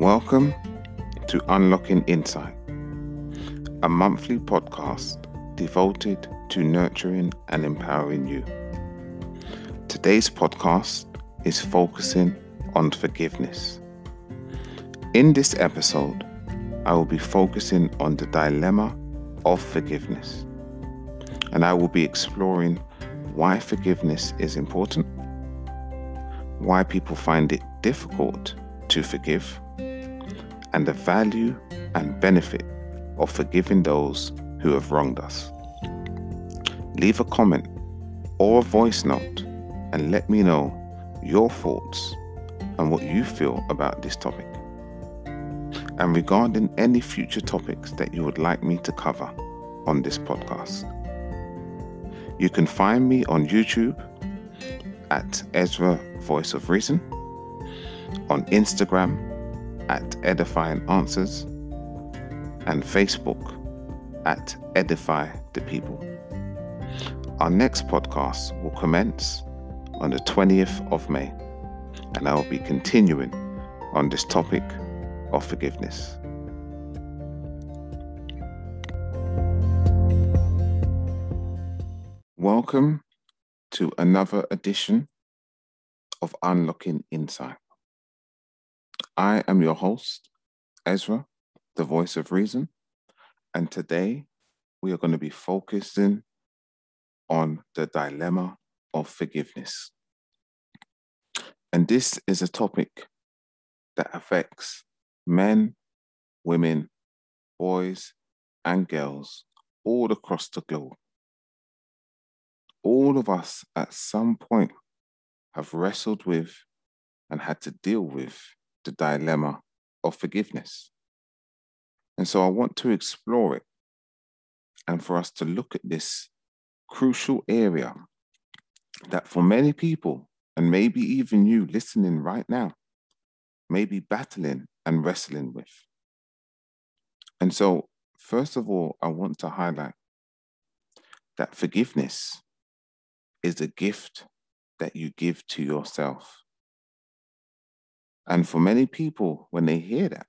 Welcome to Unlocking Insight, a monthly podcast devoted to nurturing and empowering you. Today's podcast is focusing on forgiveness. In this episode, I will be focusing on the dilemma of forgiveness, and I will be exploring why forgiveness is important, why people find it difficult to forgive, and the value and benefit of forgiving those who have wronged us. Leave a comment or a voice note and let me know your thoughts and what you feel about this topic. And regarding any future topics that you would like me to cover on this podcast. You can find me on YouTube at Ezra Voice of Reason, on Instagram at Edifying Answers, and Facebook at Edify the People. Our next podcast will commence on the 20th of May, and I will be continuing on this topic of forgiveness. Welcome to another edition of Unlocking Insight. I am your host, Ezra, the voice of reason, and today we are going to be focusing on the dilemma of forgiveness. And this is a topic that affects men, women, boys, and girls all across the globe. All of us at some point have wrestled with and had to deal with the dilemma of forgiveness. And so I want to explore it and for us to look at this crucial area that for many people, and maybe even you listening right now, may be battling and wrestling with. And so, first of all, I want to highlight that forgiveness is a gift that you give to yourself. And for many people, when they hear that,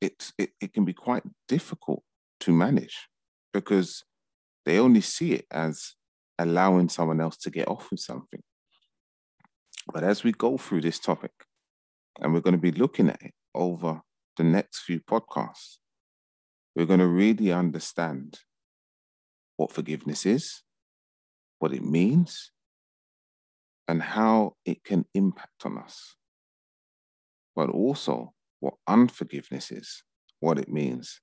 it, it, it can be quite difficult to manage because they only see it as allowing someone else to get off with something. But as we go through this topic, and we're going to be looking at it over the next few podcasts, we're going to really understand what forgiveness is, what it means, and how it can impact on us. But also what unforgiveness is, what it means,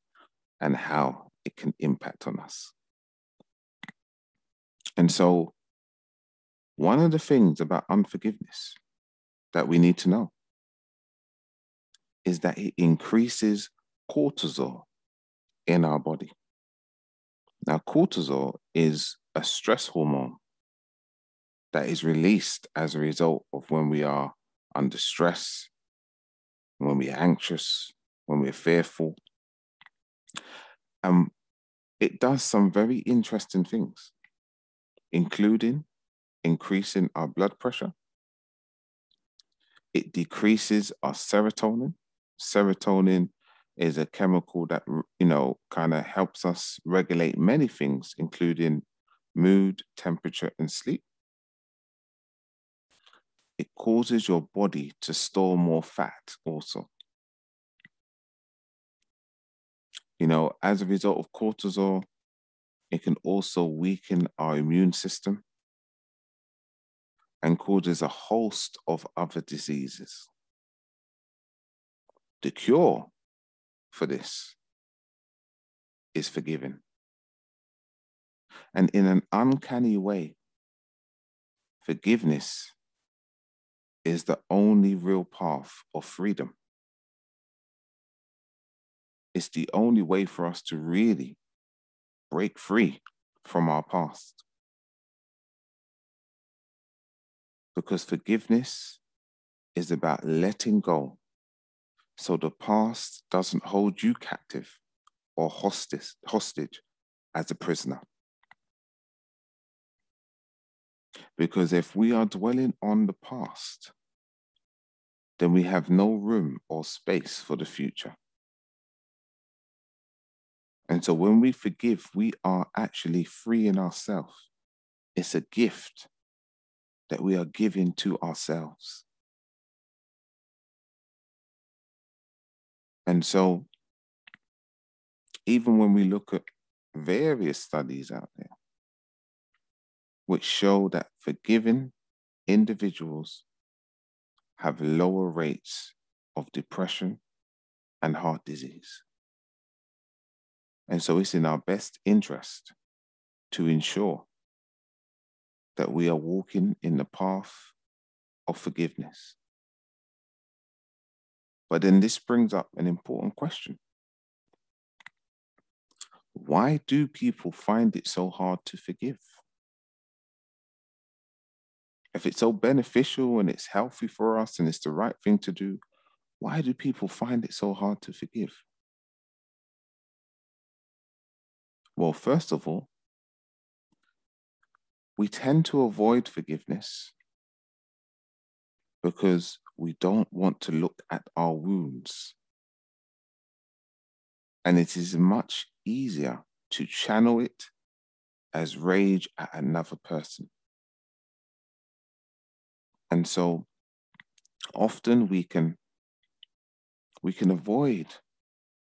and how it can impact on us. And so, one of the things about unforgiveness that we need to know is that it increases cortisol in our body. Now, cortisol is a stress hormone that is released as a result of when we are under stress, when we're anxious, when we're fearful. And it does some very interesting things, including increasing our blood pressure. It decreases our serotonin. Serotonin is a chemical that, you know, kind of helps us regulate many things, including mood, temperature, and sleep it causes your body to store more fat also. You know, as a result of cortisol, it can also weaken our immune system and causes a host of other diseases. The cure for this is forgiving. And in an uncanny way, forgiveness is the only real path of freedom. It's the only way for us to really break free from our past. Because forgiveness is about letting go so the past doesn't hold you captive or hostage, hostage as a prisoner. Because if we are dwelling on the past, then we have no room or space for the future. And so when we forgive, we are actually freeing ourselves. It's a gift that we are giving to ourselves. And so, even when we look at various studies out there which show that forgiving individuals have lower rates of depression and heart disease. And so it's in our best interest to ensure that we are walking in the path of forgiveness. But then this brings up an important question. Why do people find it so hard to forgive? If it's so beneficial and it's healthy for us and it's the right thing to do, why do people find it so hard to forgive? Well, first of all, we tend to avoid forgiveness because we don't want to look at our wounds. And it is much easier to channel it as rage at another person. And so often we can we can avoid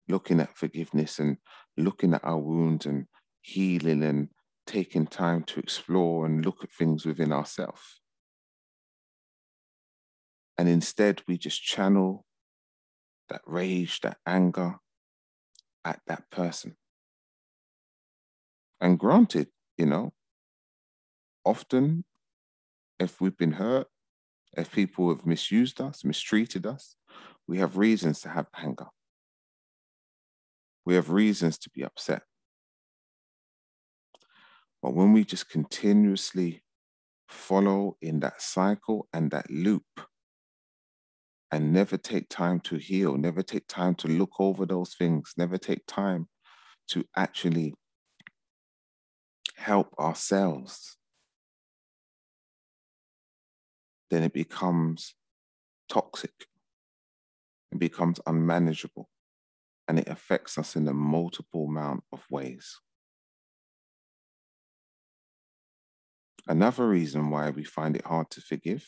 looking at forgiveness and looking at our wounds and healing and taking time to explore and look at things within ourselves. And instead, we just channel that rage, that anger at that person. And granted, you know, often if we've been hurt, if people have misused us, mistreated us, we have reasons to have anger. We have reasons to be upset. But when we just continuously follow in that cycle and that loop and never take time to heal, never take time to look over those things, never take time to actually help ourselves, then it becomes toxic. It becomes unmanageable and it affects us in a multiple amount of ways. Another reason why we find it hard to forgive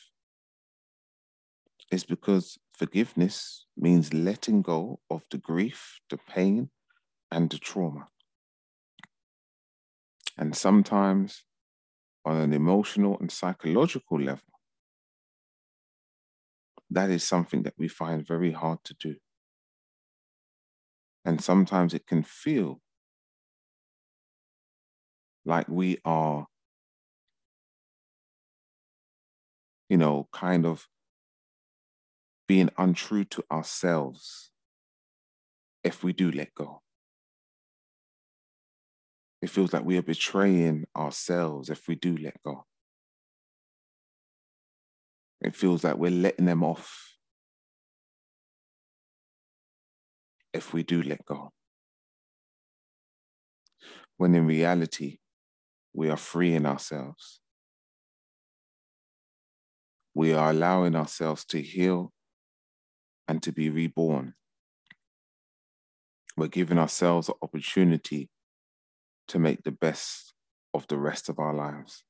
is because forgiveness means letting go of the grief, the pain, and the trauma. And sometimes, on an emotional and psychological level, that is something that we find very hard to do. And sometimes it can feel like we are you know, kind of being untrue to ourselves if we do let go. It feels like we are betraying ourselves if we do let go. It feels like we're letting them off if we do let go. When in reality, we are freeing ourselves we are allowing ourselves to heal and to be reborn. We're giving ourselves an opportunity to make the best of the rest of our lives.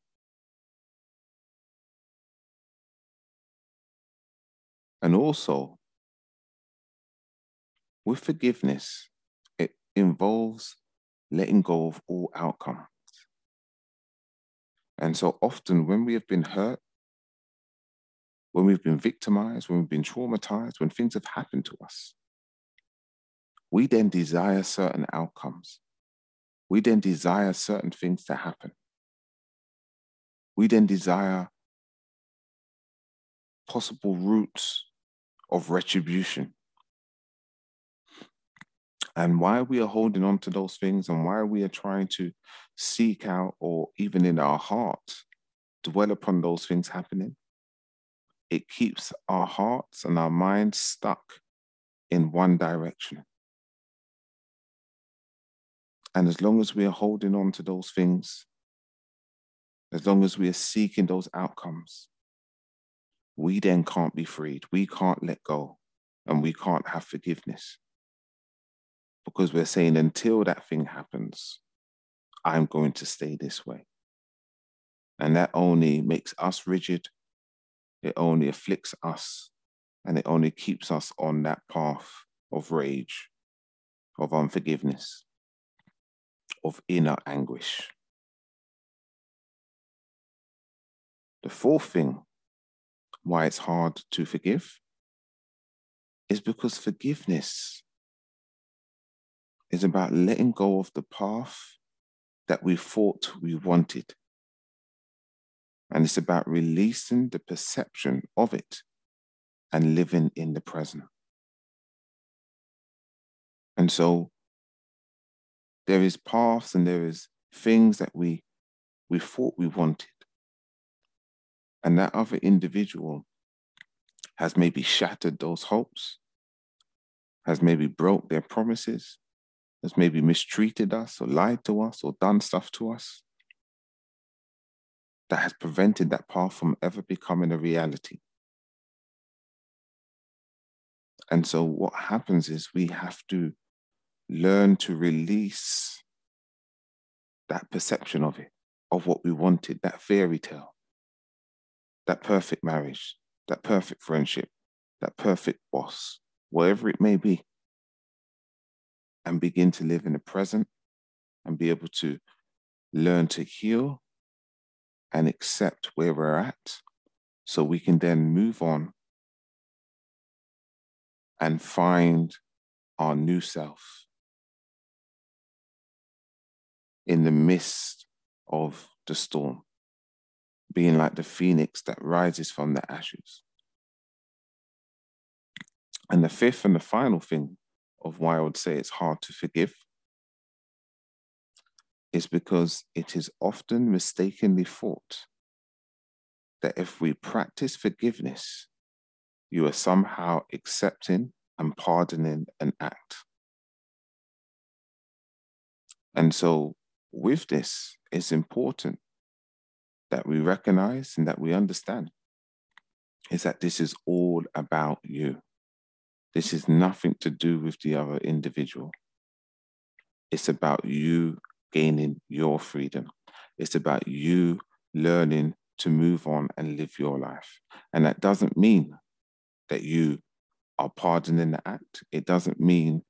And also, with forgiveness, it involves letting go of all outcomes. And so often, when we have been hurt, when we've been victimized, when we've been traumatized, when things have happened to us, we then desire certain outcomes. We then desire certain things to happen. We then desire possible routes of retribution. And why we are holding on to those things and why we are trying to seek out or even in our heart dwell upon those things happening it keeps our hearts and our minds stuck in one direction. And as long as we are holding on to those things, as long as we are seeking those outcomes, we then can't be freed. We can't let go and we can't have forgiveness because we're saying until that thing happens, I'm going to stay this way. And that only makes us rigid, it only afflicts us, and it only keeps us on that path of rage, of unforgiveness, of inner anguish. The fourth thing why it's hard to forgive is because forgiveness is about letting go of the path that we thought we wanted. And it's about releasing the perception of it and living in the present. And so there is paths and there is things that we we thought we wanted. And that other individual has maybe shattered those hopes, has maybe broke their promises, has maybe mistreated us or lied to us or done stuff to us that has prevented that path from ever becoming a reality. And so what happens is we have to learn to release that perception of it, of what we wanted, that fairy tale, that perfect marriage, that perfect friendship, that perfect boss, whatever it may be, and begin to live in the present and be able to learn to heal and accept where we're at so we can then move on and find our new self in the midst of the storm, being like the phoenix that rises from the ashes. And the fifth and the final thing of why I would say it's hard to forgive is because it is often mistakenly thought that if we practice forgiveness, you are somehow accepting and pardoning an act. And so, with this, it's important that we recognize and that we understand is that this is all about you. This is nothing to do with the other individual. It's about you gaining your freedom. It's about you learning to move on and live your life. And that doesn't mean that you are pardoning the act. It doesn't mean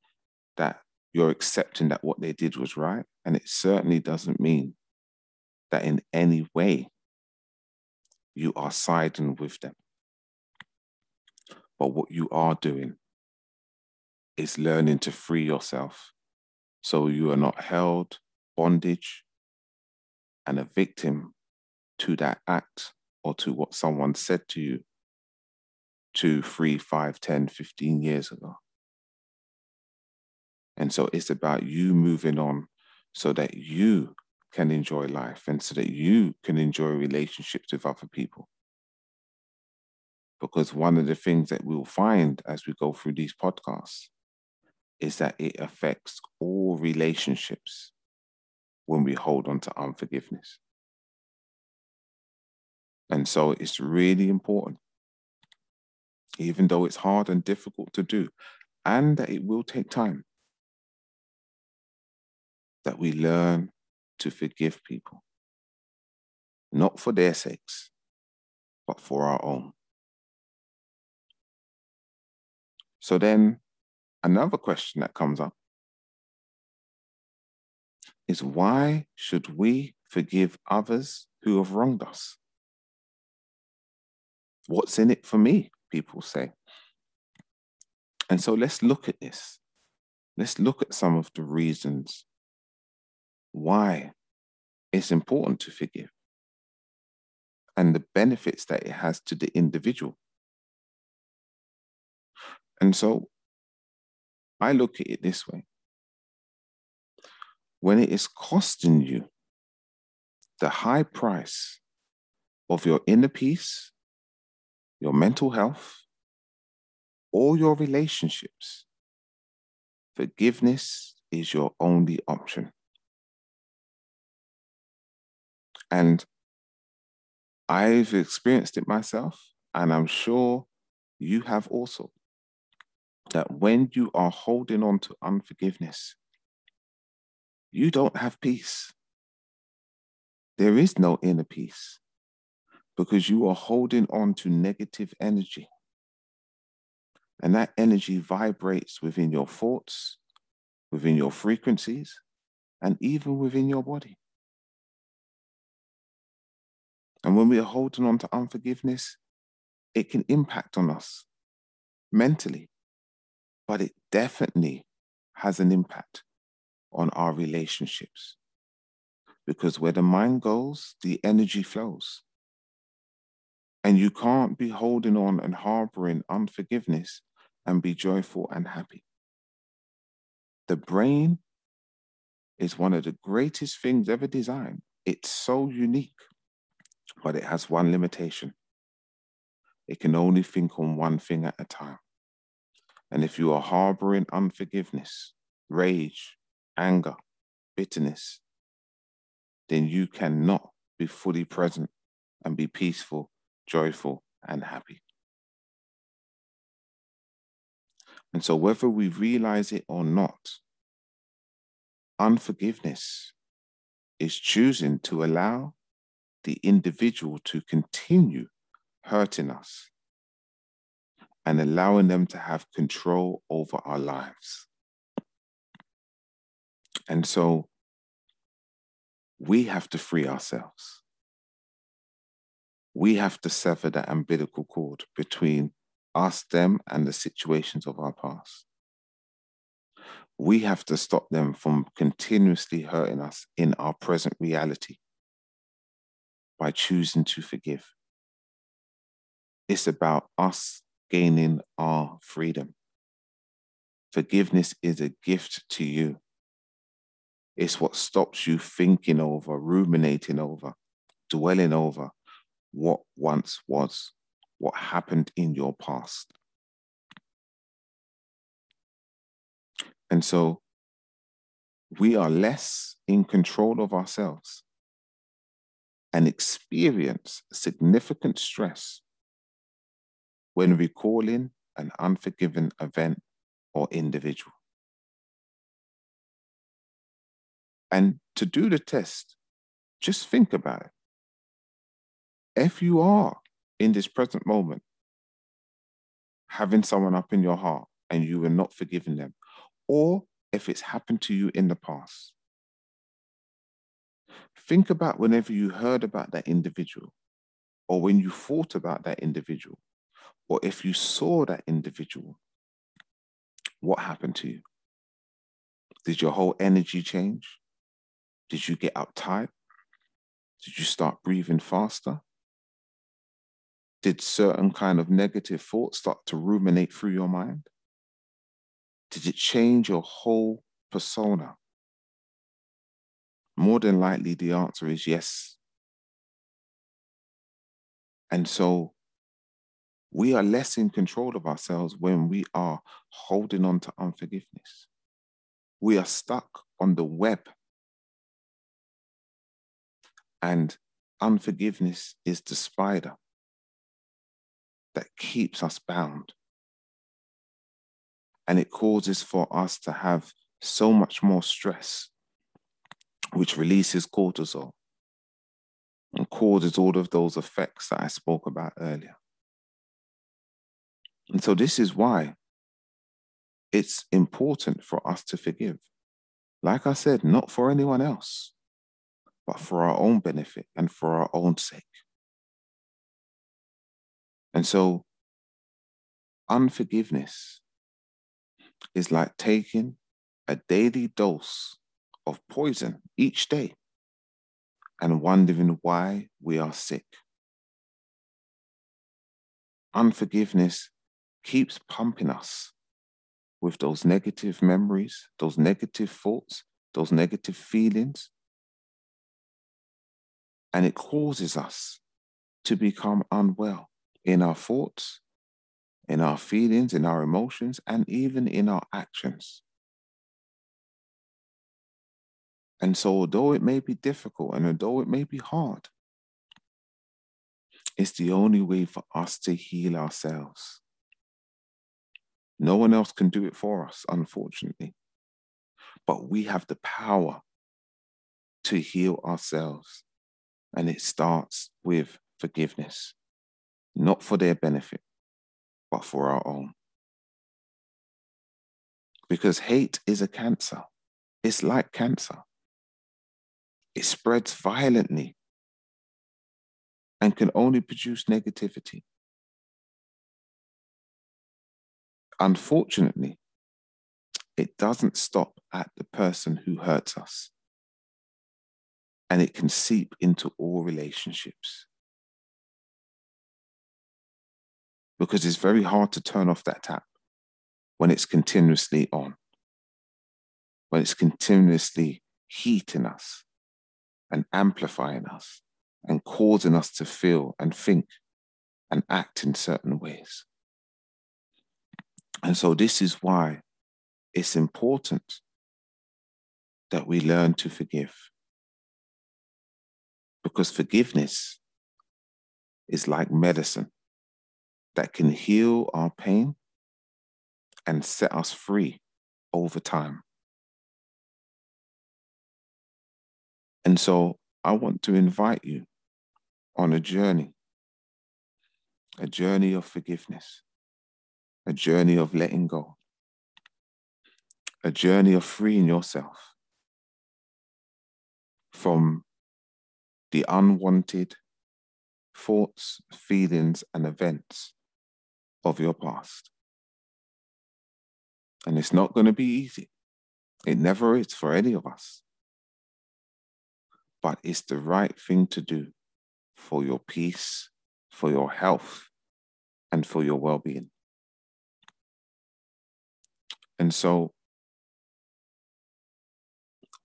that you're accepting that what they did was right. And it certainly doesn't mean that in any way you are siding with them. But what you are doing is learning to free yourself so you are not held bondage and a victim to that act or to what someone said to you two, three, five, 10, 15 years ago. And so it's about you moving on so that you can enjoy life and so that you can enjoy relationships with other people. Because one of the things that we'll find as we go through these podcasts is that it affects all relationships when we hold on to unforgiveness. And so it's really important, even though it's hard and difficult to do, and that it will take time, that we learn to forgive people, not for their sakes, but for our own. So then another question that comes up is why should we forgive others who have wronged us? What's in it for me? People say. And so let's look at this. Let's look at some of the reasons why it's important to forgive and the benefits that it has to the individual. And so I look at it this way when it is costing you the high price of your inner peace, your mental health, all your relationships, forgiveness is your only option. And I've experienced it myself, and I'm sure you have also, that when you are holding on to unforgiveness, you don't have peace. There is no inner peace because you are holding on to negative energy. And that energy vibrates within your thoughts, within your frequencies, and even within your body. And when we are holding on to unforgiveness, it can impact on us mentally, but it definitely has an impact on our relationships. Because where the mind goes, the energy flows. And you can't be holding on and harboring unforgiveness and be joyful and happy. The brain is one of the greatest things ever designed. It's so unique, but it has one limitation. It can only think on one thing at a time. And if you are harboring unforgiveness, rage, anger, bitterness, then you cannot be fully present and be peaceful, joyful, and happy. And so, whether we realize it or not, unforgiveness is choosing to allow the individual to continue hurting us and allowing them to have control over our lives. And so we have to free ourselves. We have to sever that umbilical cord between us, them, and the situations of our past. We have to stop them from continuously hurting us in our present reality by choosing to forgive. It's about us gaining our freedom. Forgiveness is a gift to you. It's what stops you thinking over, ruminating over, dwelling over what once was, what happened in your past. And so we are less in control of ourselves and experience significant stress when recalling an unforgiven event or individual. And to do the test, just think about it. If you are in this present moment having someone up in your heart and you are not forgiving them, or if it's happened to you in the past, think about whenever you heard about that individual, or when you thought about that individual, or if you saw that individual, what happened to you? Did your whole energy change? Did you get uptight? Did you start breathing faster? Did certain kind of negative thoughts start to ruminate through your mind? Did it change your whole persona? More than likely, the answer is yes. And so we are less in control of ourselves when we are holding on to unforgiveness. We are stuck on the web and unforgiveness is the spider that keeps us bound. And it causes for us to have so much more stress, which releases cortisol and causes all of those effects that I spoke about earlier. And so, this is why it's important for us to forgive. Like I said, not for anyone else, but for our own benefit and for our own sake. And so, unforgiveness is like taking a daily dose of poison each day and wondering why we are sick. Unforgiveness keeps pumping us with those negative memories, those negative thoughts, those negative feelings, and it causes us to become unwell in our thoughts, in our feelings, in our emotions, and even in our actions. And so, although it may be difficult and although it may be hard, It's the only way for us to heal ourselves. No one else can do it for us, unfortunately. But we have the power to heal ourselves. And it starts with forgiveness, not for their benefit, but for our own. Because hate is a cancer, it's like cancer, it spreads violently and can only produce negativity. Unfortunately, it doesn't stop at the person who hurts us. And it can seep into all relationships. Because it's very hard to turn off that tap when it's continuously on, when it's continuously heating us and amplifying us and causing us to feel and think and act in certain ways. And so, this is why it's important that we learn to forgive. Because forgiveness is like medicine that can heal our pain and set us free over time. And so I want to invite you on a journey, a journey of forgiveness, a journey of letting go, a journey of freeing yourself from the unwanted thoughts, feelings, and events of your past. And it's not going to be easy. It never is for any of us. But it's the right thing to do for your peace, for your health, and for your well being. And so,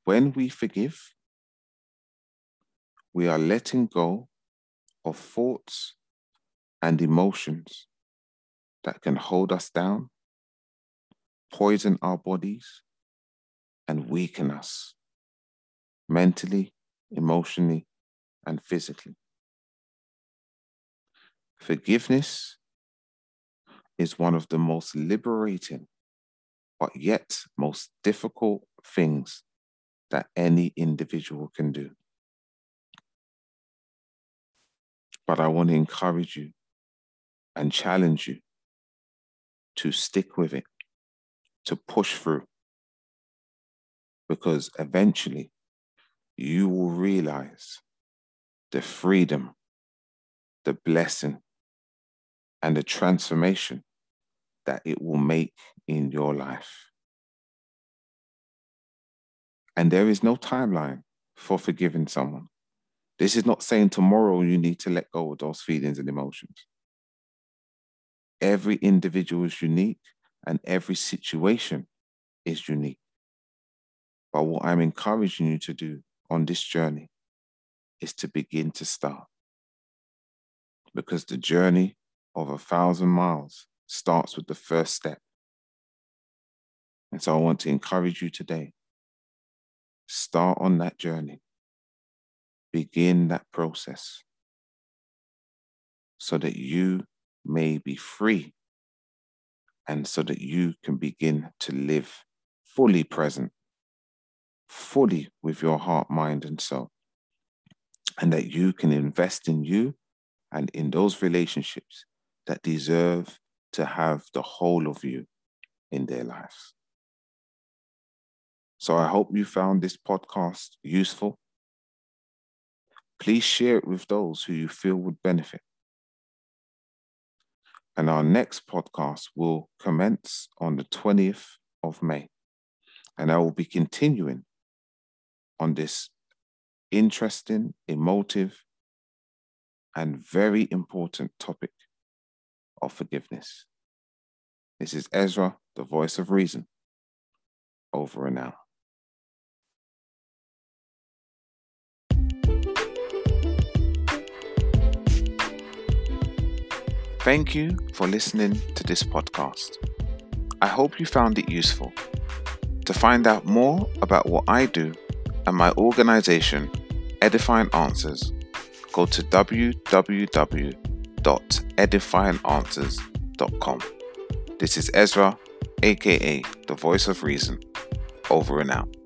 when we forgive, we are letting go of thoughts and emotions that can hold us down poison our bodies, and weaken us mentally, emotionally, and physically. Forgiveness is one of the most liberating, but yet most difficult things that any individual can do. But I want to encourage you and challenge you to stick with it to push through. Because eventually you will realize the freedom, the blessing, and the transformation that it will make in your life. And there is no timeline for forgiving someone. This is not saying tomorrow you need to let go of those feelings and emotions. Every individual is unique and every situation is unique. But what I'm encouraging you to do on this journey is to begin to start. Because the journey of a thousand miles starts with the first step. And so I want to encourage you today start on that journey, begin that process so that you may be free and so that you can begin to live fully present, fully with your heart, mind, and soul, and that you can invest in you and in those relationships that deserve to have the whole of you in their lives. So I hope you found this podcast useful. Please share it with those who you feel would benefit. And our next podcast will commence on the 20th of May. And I will be continuing on this interesting, emotive, and very important topic of forgiveness. This is Ezra, the voice of reason. Over and out. Thank you for listening to this podcast. I hope you found it useful. To find out more about what I do and my organization, Edifying Answers, go to www.edifyinganswers.com. This is Ezra, aka the voice of reason, over and out.